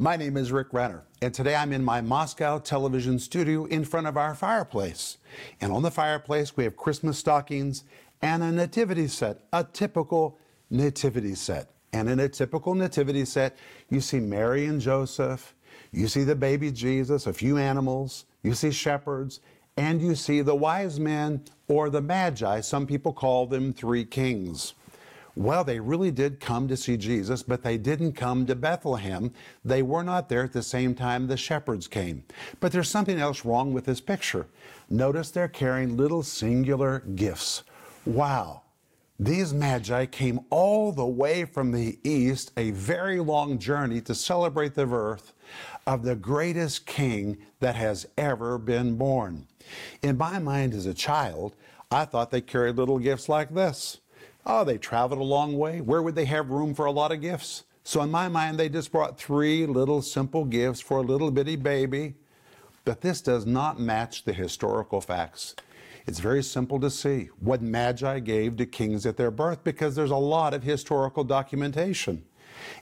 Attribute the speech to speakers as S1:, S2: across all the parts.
S1: My name is Rick Renner, and today I'm in my Moscow television studio in front of our fireplace. And on the fireplace, we have Christmas stockings and a nativity set, a typical nativity set. And in a typical nativity set, you see Mary and Joseph, you see the baby Jesus, a few animals, you see shepherds, and you see the wise men or the magi. Some people call them three kings. Well, they really did come to see Jesus, but they didn't come to Bethlehem. They were not there at the same time the shepherds came. But there's something else wrong with this picture. Notice they're carrying little singular gifts. Wow. These magi came all the way from the east, a very long journey to celebrate the birth of the greatest king that has ever been born. In my mind as a child, I thought they carried little gifts like this. Oh, they traveled a long way. Where would they have room for a lot of gifts? So, in my mind, they just brought three little simple gifts for a little bitty baby. But this does not match the historical facts. It's very simple to see what Magi gave to kings at their birth because there's a lot of historical documentation.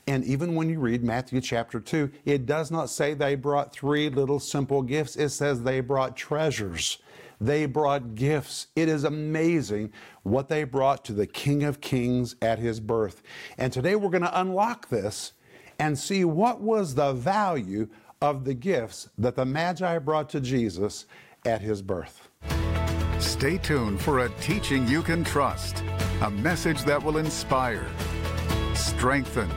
S1: And even when you read Matthew chapter 2, it does not say they brought three little simple gifts, it says they brought treasures. They brought gifts. It is amazing what they brought to the King of Kings at his birth. And today we're going to unlock this and see what was the value of the gifts that the Magi brought to Jesus at his birth.
S2: Stay tuned for a teaching you can trust, a message that will inspire, strengthen,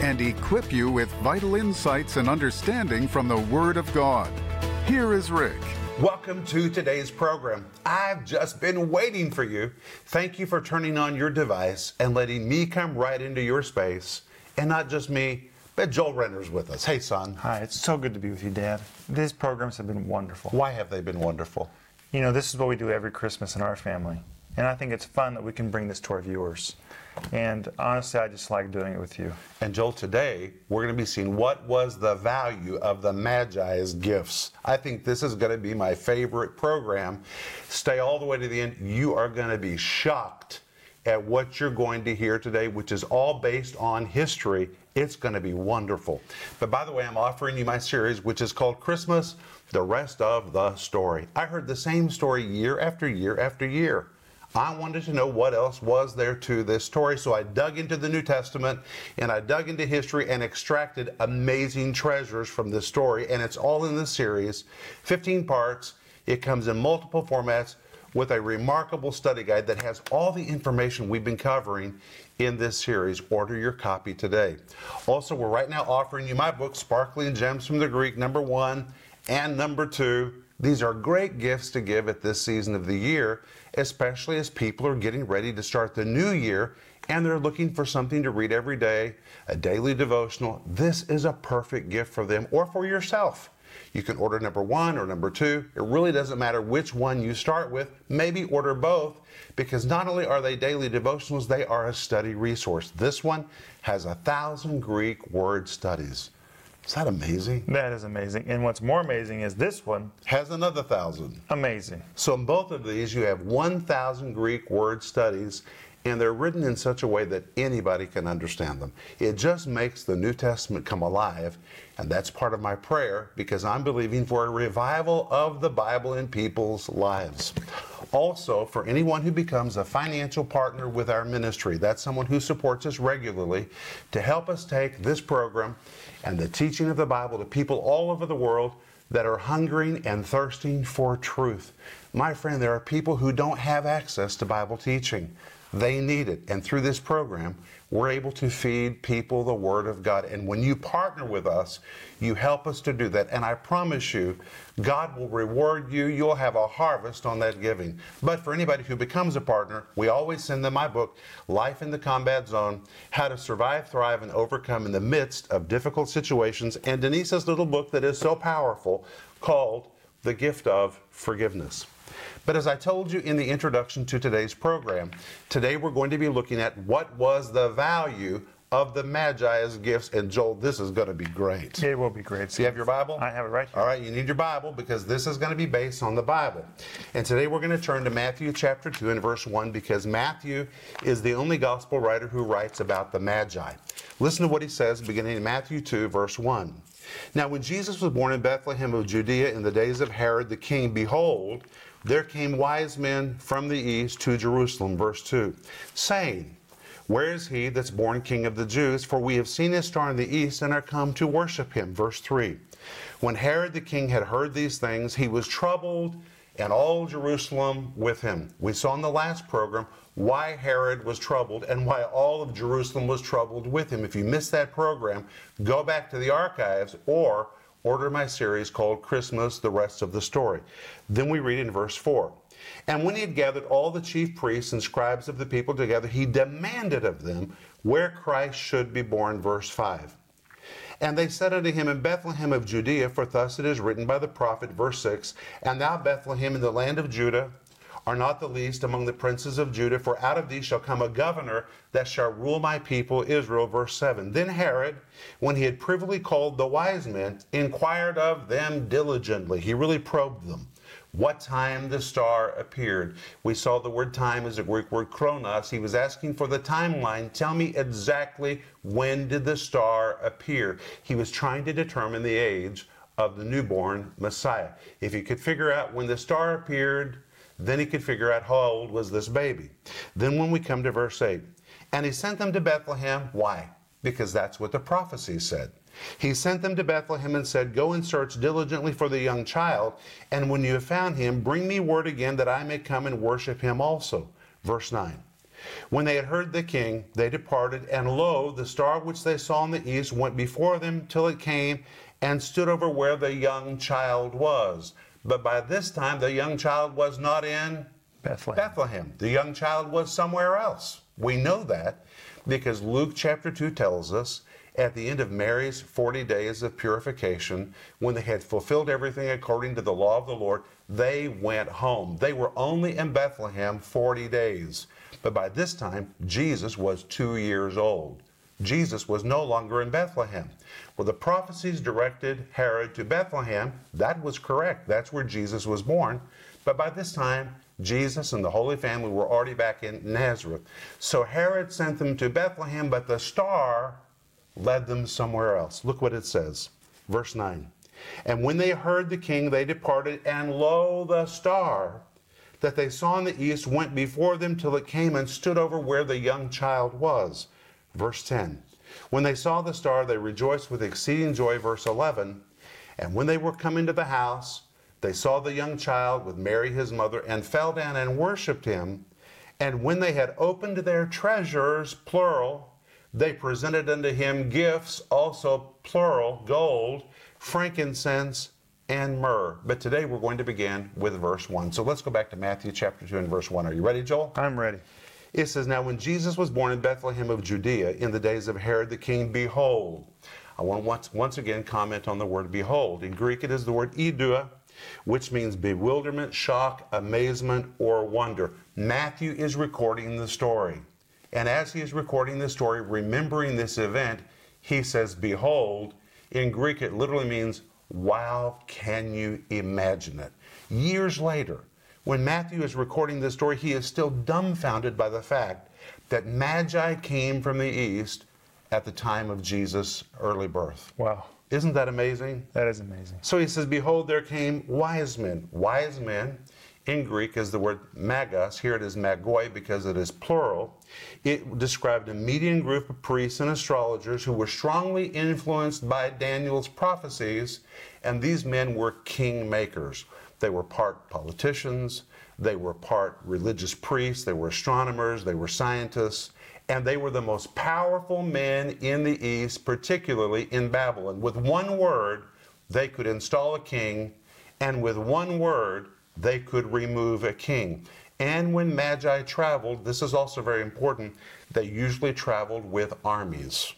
S2: and equip you with vital insights and understanding from the Word of God. Here is Rick.
S1: Welcome to today's program. I've just been waiting for you. Thank you for turning on your device and letting me come right into your space. And not just me, but Joel Renner's with us. Hey, son.
S3: Hi, it's so good to be with you, Dad. These programs have been wonderful.
S1: Why have they been wonderful?
S3: You know, this is what we do every Christmas in our family. And I think it's fun that we can bring this to our viewers. And honestly, I just like doing it with you.
S1: And Joel, today we're going to be seeing what was the value of the Magi's gifts. I think this is going to be my favorite program. Stay all the way to the end. You are going to be shocked at what you're going to hear today, which is all based on history. It's going to be wonderful. But by the way, I'm offering you my series, which is called Christmas, the rest of the story. I heard the same story year after year after year. I wanted to know what else was there to this story, so I dug into the New Testament and I dug into history and extracted amazing treasures from this story, and it's all in this series 15 parts. It comes in multiple formats with a remarkable study guide that has all the information we've been covering in this series. Order your copy today. Also, we're right now offering you my book, Sparkling Gems from the Greek, number one and number two. These are great gifts to give at this season of the year, especially as people are getting ready to start the new year and they're looking for something to read every day, a daily devotional. This is a perfect gift for them or for yourself. You can order number one or number two. It really doesn't matter which one you start with. Maybe order both because not only are they daily devotionals, they are a study resource. This one has a thousand Greek word studies. Is that amazing?
S3: That is amazing. And what's more amazing is this one
S1: Has another thousand.
S3: amazing.
S1: So in both of these, you have 1,000 Greek word studies, and they're written in such a way that anybody can understand them. It just makes the New Testament come alive, and that's part of my prayer because I'm believing for a revival of the Bible in people's lives. Also, for anyone who becomes a financial partner with our ministry, that's someone who supports us regularly to help us take this program and the teaching of the Bible to people all over the world that are hungering and thirsting for truth. My friend, there are people who don't have access to Bible teaching. They need it. And through this program, we're able to feed people the Word of God. And when you partner with us, you help us to do that. And I promise you, God will reward you. You'll have a harvest on that giving. But for anybody who becomes a partner, we always send them my book, Life in the Combat Zone How to Survive, Thrive, and Overcome in the Midst of Difficult Situations, and Denise's little book that is so powerful called The Gift of Forgiveness. But as I told you in the introduction to today's program, today we're going to be looking at what was the value of the Magi's gifts. And Joel, this is going to be great.
S3: It will be great.
S1: Do you have your Bible?
S3: I have it right here.
S1: All right, you need your Bible because this is going to be based on the Bible. And today we're going to turn to Matthew chapter 2 and verse 1 because Matthew is the only gospel writer who writes about the Magi. Listen to what he says beginning in Matthew 2, verse 1. Now, when Jesus was born in Bethlehem of Judea in the days of Herod the king, behold, there came wise men from the east to Jerusalem, verse 2, saying, Where is he that's born king of the Jews? For we have seen his star in the east and are come to worship him. Verse 3. When Herod the king had heard these things, he was troubled, and all Jerusalem with him. We saw in the last program why Herod was troubled and why all of Jerusalem was troubled with him. If you missed that program, go back to the archives or order my series called Christmas, the rest of the story. Then we read in verse 4. And when he had gathered all the chief priests and scribes of the people together, he demanded of them where Christ should be born. Verse 5. And they said unto him, In Bethlehem of Judea, for thus it is written by the prophet, verse 6 And thou, Bethlehem, in the land of Judah, are not the least among the princes of Judah, for out of thee shall come a governor that shall rule my people Israel. Verse 7. Then Herod, when he had privily called the wise men, inquired of them diligently. He really probed them. What time the star appeared. We saw the word time is a Greek word chronos. He was asking for the timeline. Tell me exactly when did the star appear? He was trying to determine the age of the newborn Messiah. If he could figure out when the star appeared, then he could figure out how old was this baby. Then when we come to verse 8, and he sent them to Bethlehem. Why? Because that's what the prophecy said. He sent them to Bethlehem and said, Go and search diligently for the young child, and when you have found him, bring me word again that I may come and worship him also. Verse 9. When they had heard the king, they departed, and lo, the star which they saw in the east went before them till it came and stood over where the young child was. But by this time, the young child was not in
S3: Bethlehem.
S1: Bethlehem. The young child was somewhere else. We know that because Luke chapter 2 tells us at the end of Mary's 40 days of purification, when they had fulfilled everything according to the law of the Lord, they went home. They were only in Bethlehem 40 days. But by this time, Jesus was two years old. Jesus was no longer in Bethlehem. Well, the prophecies directed Herod to Bethlehem. That was correct. That's where Jesus was born. But by this time, Jesus and the Holy Family were already back in Nazareth. So Herod sent them to Bethlehem, but the star led them somewhere else. Look what it says. Verse 9. And when they heard the king, they departed, and lo, the star that they saw in the east went before them till it came and stood over where the young child was. Verse 10. When they saw the star, they rejoiced with exceeding joy. Verse 11. And when they were come into the house, they saw the young child with Mary his mother, and fell down and worshipped him. And when they had opened their treasures, plural, they presented unto him gifts, also plural, gold, frankincense, and myrrh. But today we're going to begin with verse 1. So let's go back to Matthew chapter 2 and verse 1. Are you ready, Joel?
S3: I'm ready.
S1: It says, Now when Jesus was born in Bethlehem of Judea in the days of Herod the king, behold. I want to once, again comment on the word behold. In Greek, it is the word idou, which means bewilderment, shock, amazement, or wonder. Matthew is recording the story. And as he is recording the story, remembering this event, he says, Behold. In Greek, it literally means, Wow, can you imagine it? Years later, when Matthew is recording this story, he is still dumbfounded by the fact that Magi came from the east at the time of Jesus' early birth.
S3: Wow.
S1: Isn't that amazing?
S3: That is amazing.
S1: So he says, Behold, there came wise men. Wise men in Greek is the word magos. Here it is magoi because it is plural. It described a median group of priests and astrologers who were strongly influenced by Daniel's prophecies, and these men were king makers. They were part politicians, they were part religious priests, they were astronomers, they were scientists, and they were the most powerful men in the East, particularly in Babylon. With one word, they could install a king, and with one word, they could remove a king. And when Magi traveled, this is also very important, they usually traveled with armies,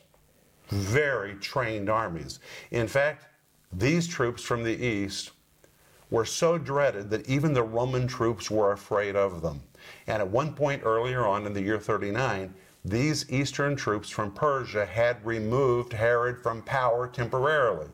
S1: very trained armies. In fact, these troops from the east were so dreaded that even the Roman troops were afraid of them. And at one point earlier on in the year 39, these eastern troops from Persia had removed Herod from power temporarily.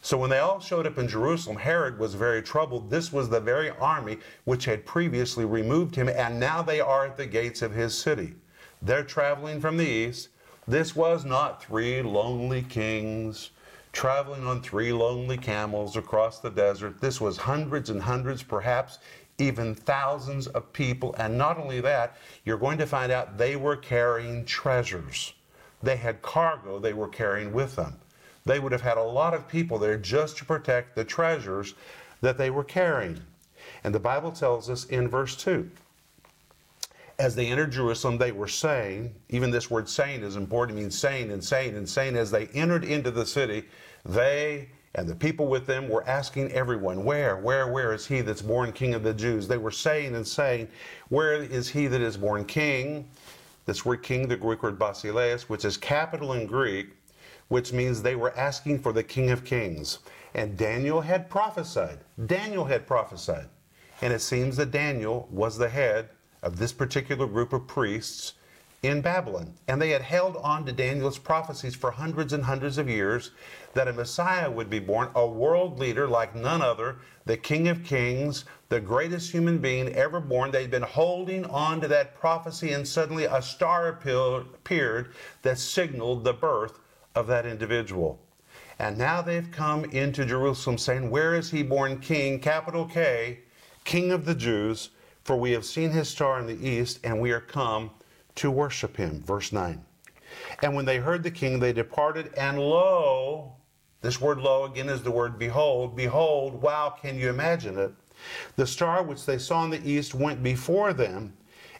S1: So when they all showed up in Jerusalem, Herod was very troubled. This was the very army which had previously removed him, and now they are at the gates of his city. They're traveling from the east. This was not three lonely kings traveling on three lonely camels across the desert. This was hundreds and hundreds, perhaps even thousands of people. And not only that, you're going to find out they were carrying treasures. They had cargo they were carrying with them they would have had a lot of people there just to protect the treasures that they were carrying. And the Bible tells us in verse 2 as they entered Jerusalem, they were saying, even this word saying is important, it means saying and saying and saying. As they entered into the city, they and the people with them were asking everyone, Where, where, where is he that's born king of the Jews? They were saying and saying, Where is he that is born king? This word king, the Greek word basileus, which is capital in Greek, which means they were asking for the King of Kings. And Daniel had prophesied. Daniel had prophesied. And it seems that Daniel was the head of this particular group of priests in Babylon. And they had held on to Daniel's prophecies for hundreds and hundreds of years that a Messiah would be born, a world leader like none other, the King of Kings, the greatest human being ever born. They'd been holding on to that prophecy, and suddenly a star appeared that signaled the birth of that individual. And now they've come into Jerusalem saying, Where is he born king? Capital K, King of the Jews, for we have seen his star in the east, and we are come to worship him. Verse 9. And when they heard the king, they departed, and lo, this word lo again is the word behold. Behold, wow, can you imagine it? The star which they saw in the east went before them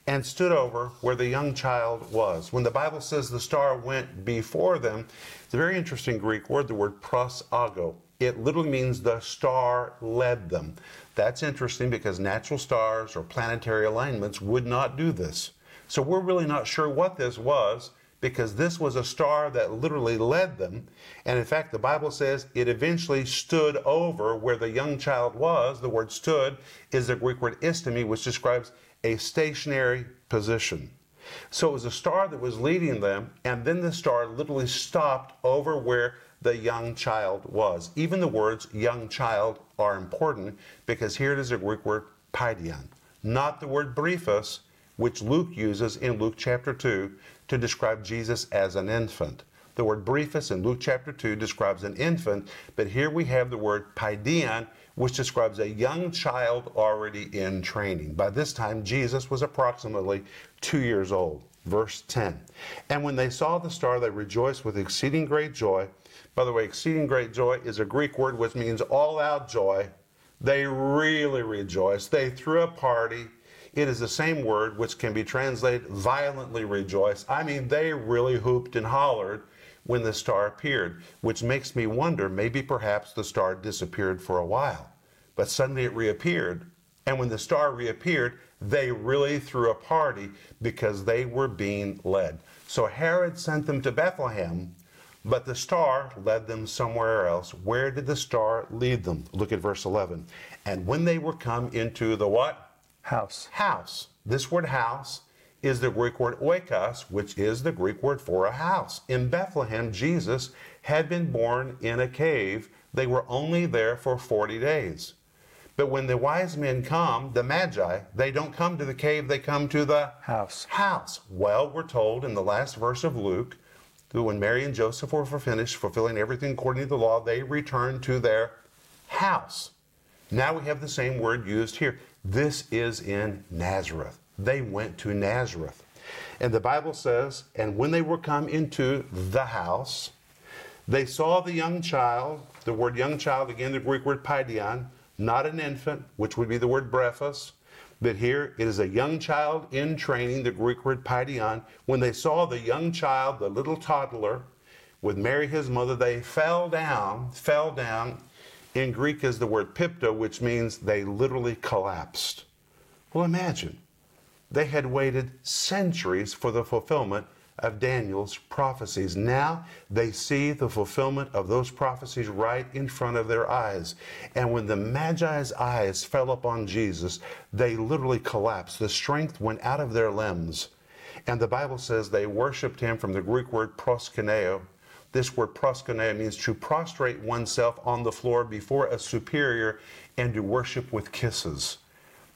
S1: and stood over where the young child was. When the Bible says the star went before them, it's a very interesting Greek word, the word prosago. It literally means the star led them. That's interesting because natural stars or planetary alignments would not do this. So we're really not sure what this was because this was a star that literally led them. And in fact, the Bible says it eventually stood over where the young child was. The word stood is the Greek word istemi, which describes a stationary position. So it was a star that was leading them, and then the star literally stopped over where the young child was. Even the words young child are important because here it is a Greek word paidion, not the word brephos, which Luke uses in Luke chapter 2 to describe Jesus as an infant. The word brephos in Luke chapter 2 describes an infant, but here we have the word paidion, which describes a young child already in training. By this time, Jesus was approximately two years old. Verse 10. And when they saw the star, they rejoiced with exceeding great joy. By the way, exceeding great joy is a Greek word which means all out joy. They really rejoiced. They threw a party. It is the same word which can be translated violently rejoice. I mean, they really hooped and hollered when the star appeared, which makes me wonder maybe perhaps the star disappeared for a while, but suddenly it reappeared. And when the star reappeared, they really threw a party because they were being led. So Herod sent them to Bethlehem, but the star led them somewhere else. Where did the star lead them? Look at verse 11. And when they were come into the what?
S3: House.
S1: House. This word house is the Greek word oikos, which is the Greek word for a house. In Bethlehem, Jesus had been born in a cave. They were only there for 40 days. But when the wise men come, the magi, they don't come to the cave, they come to the
S3: house.
S1: House. Well, we're told in the last verse of Luke that when Mary and Joseph were finished fulfilling everything according to the law, they returned to their house. Now we have the same word used here. This is in Nazareth they went to Nazareth. And the Bible says, and when they were come into the house, they saw the young child, the word young child, again, the Greek word paidion, not an infant, which would be the word brephos, but here it is a young child in training, the Greek word paidion. When they saw the young child, the little toddler, with Mary his mother, they fell down, fell down. In Greek is the word pipto, which means they literally collapsed. Well, imagine they had waited centuries for the fulfillment of Daniel's prophecies. Now they see the fulfillment of those prophecies right in front of their eyes. And when the Magi's eyes fell upon Jesus, they literally collapsed. The strength went out of their limbs. And the Bible says they worshiped him from the Greek word proskuneo. This word proskuneo means to prostrate oneself on the floor before a superior and to worship with kisses.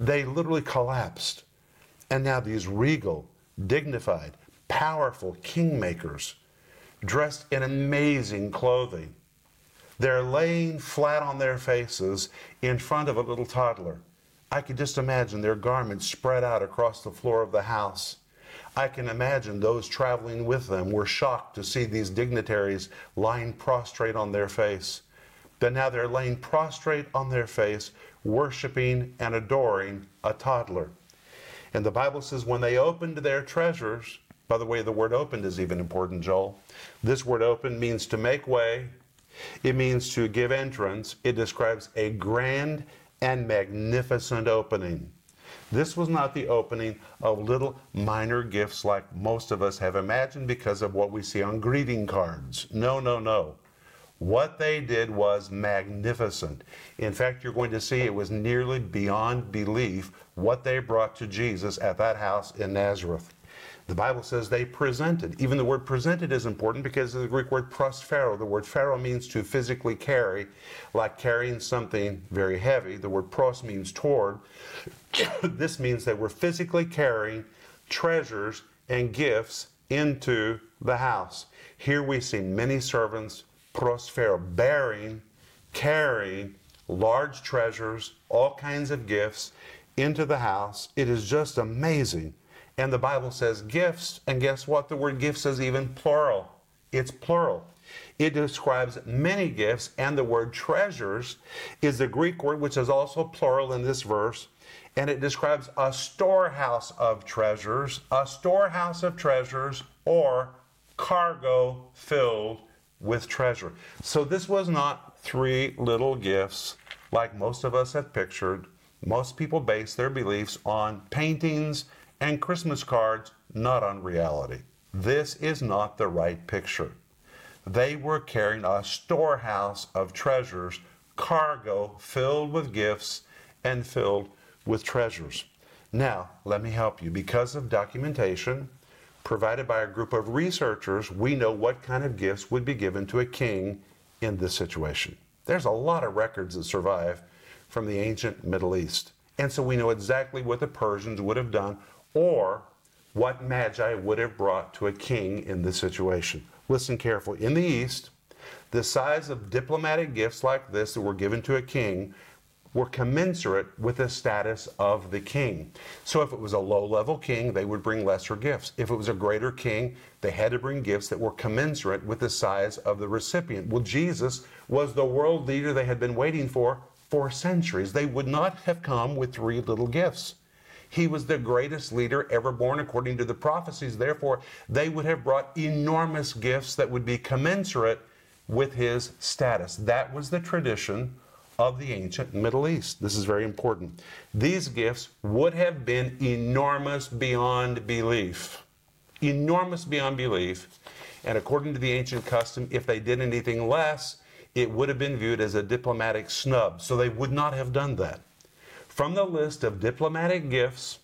S1: They literally collapsed. And now these regal, dignified, powerful kingmakers, dressed in amazing clothing, they're laying flat on their faces in front of a little toddler. I could just imagine their garments spread out across the floor of the house. I can imagine those traveling with them were shocked to see these dignitaries lying prostrate on their face. But now they're laying prostrate on their face, worshiping and adoring a toddler. And the Bible says when they opened their treasures, by the way, the word opened is even important, Joel. This word open means to make way, it means to give entrance. It describes a grand and magnificent opening. This was not the opening of little minor gifts like most of us have imagined because of what we see on greeting cards. No, no, no. What they did was magnificent. In fact, you're going to see it was nearly beyond belief what they brought to Jesus at that house in Nazareth. The Bible says they presented. Even the word presented is important because of the Greek word prosphero. The word phero means to physically carry, like carrying something very heavy. The word pros means toward. this means that we're physically carrying treasures and gifts into the house. Here we see many servants, prosphero, bearing, carrying large treasures, all kinds of gifts into the house. It is just amazing and the Bible says gifts, and guess what? The word gifts is even plural. It's plural. It describes many gifts, and the word treasures is the Greek word, which is also plural in this verse, and it describes a storehouse of treasures, a storehouse of treasures, or cargo filled with treasure. So this was not three little gifts like most of us have pictured. Most people base their beliefs on paintings and Christmas cards not on reality. This is not the right picture. They were carrying a storehouse of treasures, cargo filled with gifts and filled with treasures. Now, let me help you. Because of documentation provided by a group of researchers, we know what kind of gifts would be given to a king in this situation. There's a lot of records that survive from the ancient Middle East. And so we know exactly what the Persians would have done or what Magi would have brought to a king in this situation. Listen carefully. In the East, the size of diplomatic gifts like this that were given to a king were commensurate with the status of the king. So if it was a low level king, they would bring lesser gifts. If it was a greater king, they had to bring gifts that were commensurate with the size of the recipient. Well, Jesus was the world leader they had been waiting for for centuries. They would not have come with three little gifts. He was the greatest leader ever born according to the prophecies. Therefore, they would have brought enormous gifts that would be commensurate with his status. That was the tradition of the ancient Middle East. This is very important. These gifts would have been enormous beyond belief. Enormous beyond belief. And according to the ancient custom, if they did anything less, it would have been viewed as a diplomatic snub. So they would not have done that. From the list of diplomatic gifts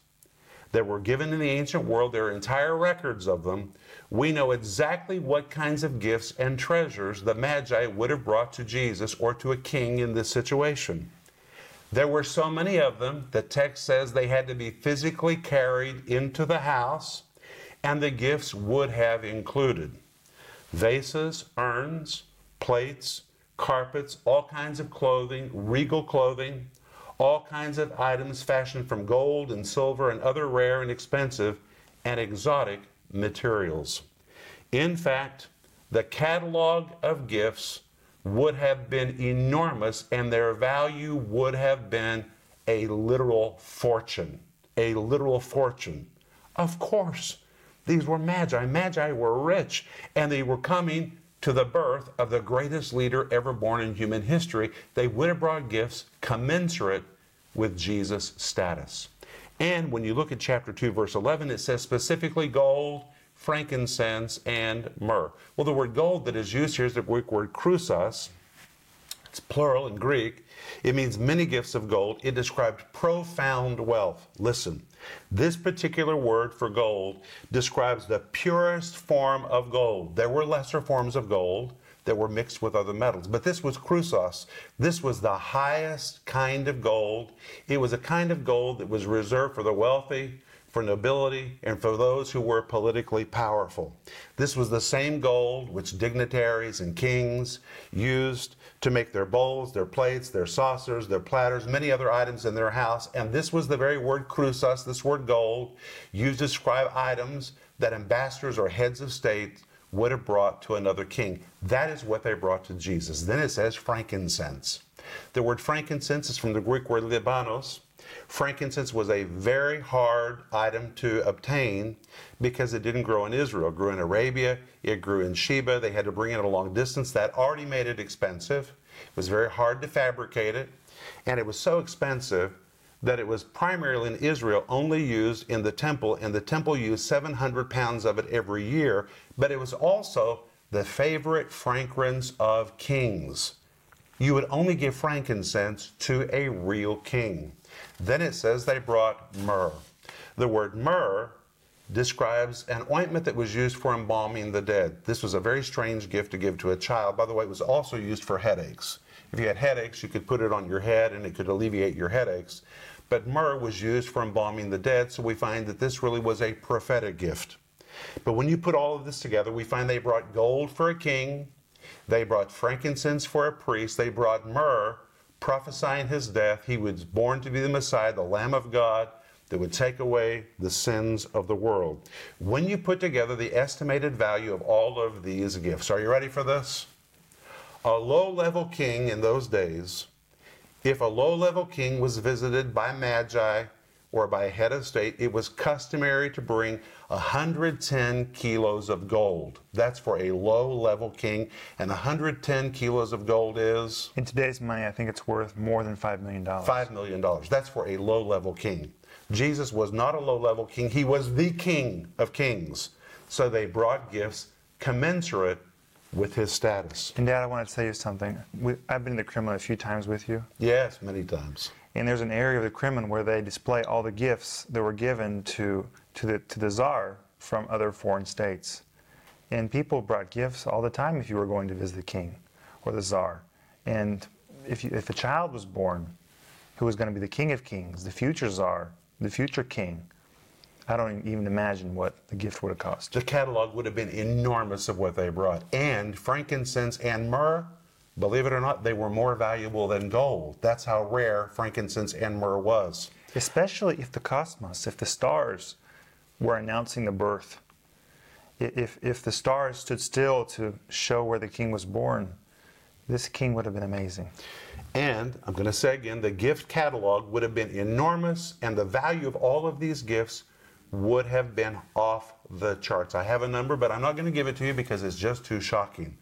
S1: that were given in the ancient world, there are entire records of them. We know exactly what kinds of gifts and treasures the Magi would have brought to Jesus or to a king in this situation. There were so many of them, the text says they had to be physically carried into the house, and the gifts would have included vases, urns, plates, carpets, all kinds of clothing, regal clothing, all kinds of items fashioned from gold and silver and other rare and expensive and exotic materials. In fact, the catalog of gifts would have been enormous and their value would have been a literal fortune. A literal fortune. Of course, these were magi. Magi were rich and they were coming to the birth of the greatest leader ever born in human history, they would have brought gifts commensurate with Jesus' status. And when you look at chapter 2, verse 11, it says specifically gold, frankincense, and myrrh. Well, the word gold that is used here is the Greek word chrysos. It's plural in Greek. It means many gifts of gold. It described profound wealth. Listen, this particular word for gold describes the purest form of gold. There were lesser forms of gold that were mixed with other metals, but this was chrysos. This was the highest kind of gold. It was a kind of gold that was reserved for the wealthy, for nobility and for those who were politically powerful. This was the same gold which dignitaries and kings used to make their bowls, their plates, their saucers, their platters, many other items in their house. And this was the very word chrysos, this word gold, used to describe items that ambassadors or heads of state would have brought to another king. That is what they brought to Jesus. Then it says frankincense. The word frankincense is from the Greek word libanos, Frankincense was a very hard item to obtain because it didn't grow in Israel. It grew in Arabia, it grew in Sheba. They had to bring it a long distance. That already made it expensive. It was very hard to fabricate it, and it was so expensive that it was primarily in Israel only used in the temple, and the temple used 700 pounds of it every year, but it was also the favorite fragrance of kings. You would only give frankincense to a real king. Then it says they brought myrrh. The word myrrh describes an ointment that was used for embalming the dead. This was a very strange gift to give to a child. By the way, it was also used for headaches. If you had headaches, you could put it on your head and it could alleviate your headaches. But myrrh was used for embalming the dead, so we find that this really was a prophetic gift. But when you put all of this together, we find they brought gold for a king, they brought frankincense for a priest, they brought myrrh prophesying his death. He was born to be the Messiah, the Lamb of God that would take away the sins of the world. When you put together the estimated value of all of these gifts, are you ready for this? A low level king in those days, if a low level king was visited by magi or by a head of state, it was customary to bring 110 kilos of gold. That's for a low level king. And 110 kilos of gold is?
S3: In today's money, I think it's worth more than $5 million. $5
S1: million. That's for a low level king. Jesus was not a low level king, he was the king of kings. So they brought gifts commensurate with his status.
S3: And Dad, I want to tell you something. We, I've been to the Kremlin a few times with you.
S1: Yes, many times.
S3: And there's an area of the Kremlin where they display all the gifts that were given to, to, the, to the Tsar from other foreign states. And people brought gifts all the time if you were going to visit the king or the Tsar. And if, you, if a child was born who was going to be the king of kings, the future Tsar, the future king, I don't even imagine what the gift would have cost.
S1: The catalog would have been enormous of what they brought. And frankincense and myrrh, believe it or not, they were more valuable than gold. That's how rare frankincense and myrrh was.
S3: Especially if the cosmos, if the stars were announcing the birth. If, if the stars stood still to show where the king was born, this king would have been amazing.
S1: And I'm going to say again, the gift catalog would have been enormous, and the value of all of these gifts would have been off the charts. I have a number, but I'm not going to give it to you because it's just too shocking.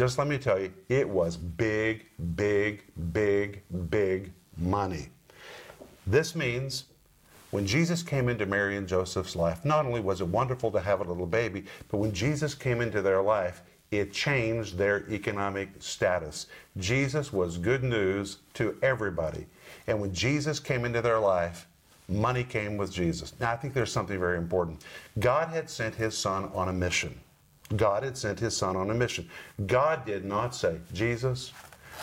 S1: Just let me tell you, it was big, big, big, big money. This means when Jesus came into Mary and Joseph's life, not only was it wonderful to have a little baby, but when Jesus came into their life, it changed their economic status. Jesus was good news to everybody. And when Jesus came into their life, money came with Jesus. Now, I think there's something very important. God had sent his son on a mission. God had sent his son on a mission. God did not say, Jesus,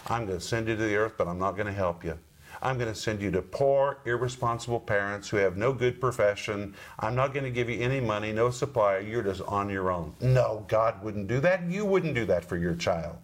S1: I'm going to send you to the earth, but I'm not going to help you. I'm going to send you to poor, irresponsible parents who have no good profession. I'm not going to give you any money, no supply. You're just on your own. No, God wouldn't do that. You wouldn't do that for your child.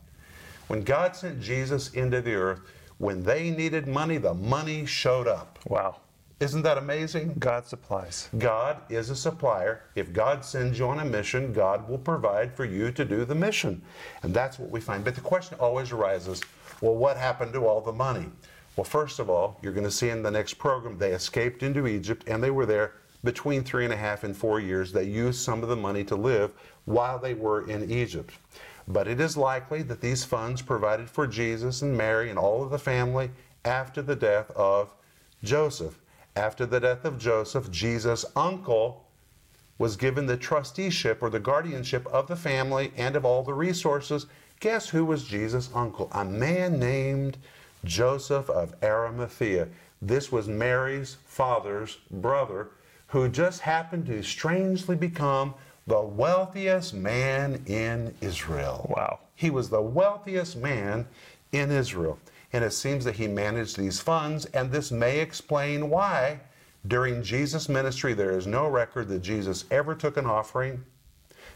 S1: When God sent Jesus into the earth, when they needed money, the money showed up.
S3: Wow.
S1: Isn't that amazing?
S3: God supplies.
S1: God is a supplier. If God sends you on a mission, God will provide for you to do the mission. And that's what we find. But the question always arises well, what happened to all the money? Well, first of all, you're going to see in the next program, they escaped into Egypt and they were there between three and a half and four years. They used some of the money to live while they were in Egypt. But it is likely that these funds provided for Jesus and Mary and all of the family after the death of Joseph. After the death of Joseph, Jesus' uncle was given the trusteeship or the guardianship of the family and of all the resources Guess who was Jesus' uncle? A man named Joseph of Arimathea. This was Mary's father's brother, who just happened to strangely become the wealthiest man in Israel.
S3: Wow.
S1: He was the wealthiest man in Israel. And it seems that he managed these funds, and this may explain why during Jesus' ministry there is no record that Jesus ever took an offering,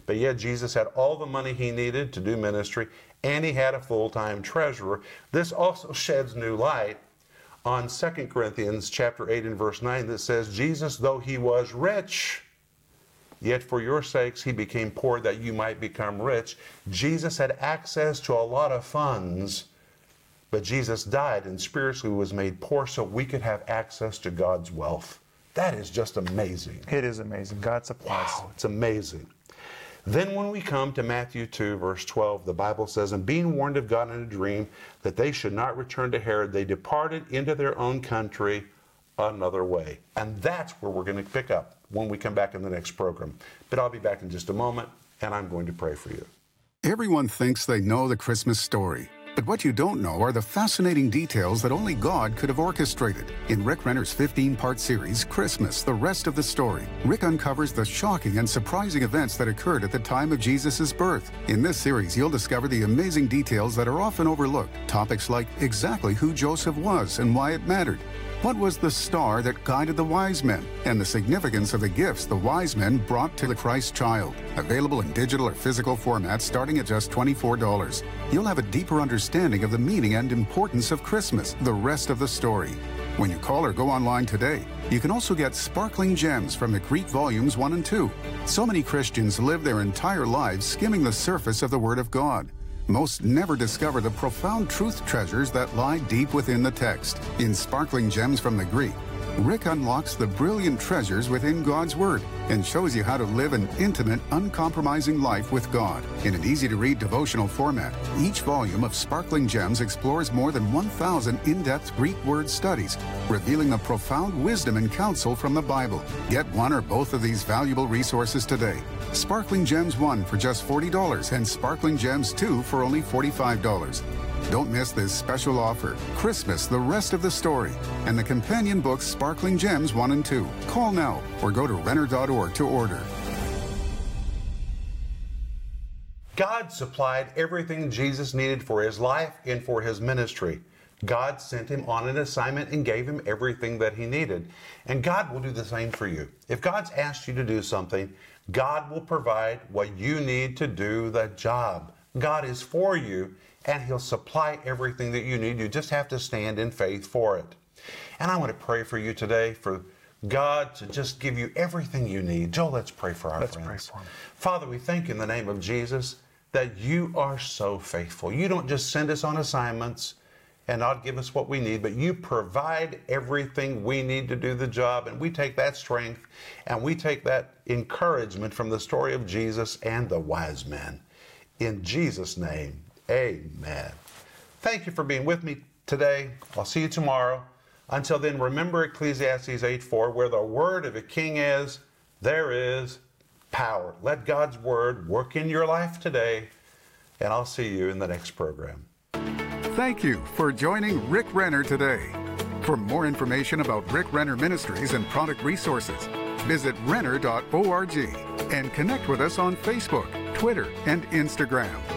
S1: but yet Jesus had all the money he needed to do ministry, and he had a full time treasurer. This also sheds new light on 2 Corinthians chapter 8 and verse 9 that says, Jesus, though he was rich, Yet for your sakes he became poor that you might become rich. Jesus had access to a lot of funds, but Jesus died and spiritually was made poor so we could have access to God's wealth. That is just amazing.
S3: It is amazing. God supplies.
S1: Wow, it's amazing. Then, when we come to Matthew 2, verse 12, the Bible says, And being warned of God in a dream that they should not return to Herod, they departed into their own country another way. And that's where we're going to pick up when we come back in the next program. But I'll be back in just a moment, and I'm going to pray for you.
S2: Everyone thinks they know the Christmas story. But what you don't know are the fascinating details that only God could have orchestrated. In Rick Renner's 15 part series, Christmas, the rest of the story, Rick uncovers the shocking and surprising events that occurred at the time of Jesus' birth. In this series, you'll discover the amazing details that are often overlooked. Topics like exactly who Joseph was and why it mattered, what was the star that guided the wise men and the significance of the gifts the wise men brought to the Christ child? Available in digital or physical formats starting at just $24. You'll have a deeper understanding of the meaning and importance of Christmas, the rest of the story. When you call or go online today, you can also get sparkling gems from the Greek volumes 1 and 2. So many Christians live their entire lives skimming the surface of the Word of God. Most never discover the profound truth treasures that lie deep within the text. In Sparkling Gems from the Greek, Rick unlocks the brilliant treasures within God's Word and shows you how to live an intimate, uncompromising life with God. In an easy to read devotional format, each volume of Sparkling Gems explores more than 1,000 in depth Greek word studies, revealing the profound wisdom and counsel from the Bible. Get one or both of these valuable resources today. Sparkling Gems 1 for just $40 and Sparkling Gems 2 for only $45. Don't miss this special offer. Christmas, the rest of the story, and the companion books Sparkling Gems 1 and 2. Call now or go to Renner.org to order.
S1: God supplied everything Jesus needed for his life and for his ministry. God sent him on an assignment and gave him everything that he needed. And God will do the same for you. If God's asked you to do something, God will provide what you need to do the job. God is for you and He'll supply everything that you need. You just have to stand in faith for it. And I want to pray for you today for God to just give you everything you need. Joel, let's pray for our
S3: let's
S1: friends.
S3: Pray for.
S1: Father, we thank you in the name of Jesus that you are so faithful. You don't just send us on assignments and not give us what we need, but you provide everything we need to do the job. And we take that strength and we take that encouragement from the story of Jesus and the wise men. In Jesus' name, Amen. Thank you for being with me today. I'll see you tomorrow. Until then, remember Ecclesiastes 8 4, where the word of a king is, there is power. Let God's word work in your life today, and I'll see you in the next program.
S2: Thank you for joining Rick Renner today. For more information about Rick Renner Ministries and product resources, visit renner.org and connect with us on Facebook, Twitter, and Instagram.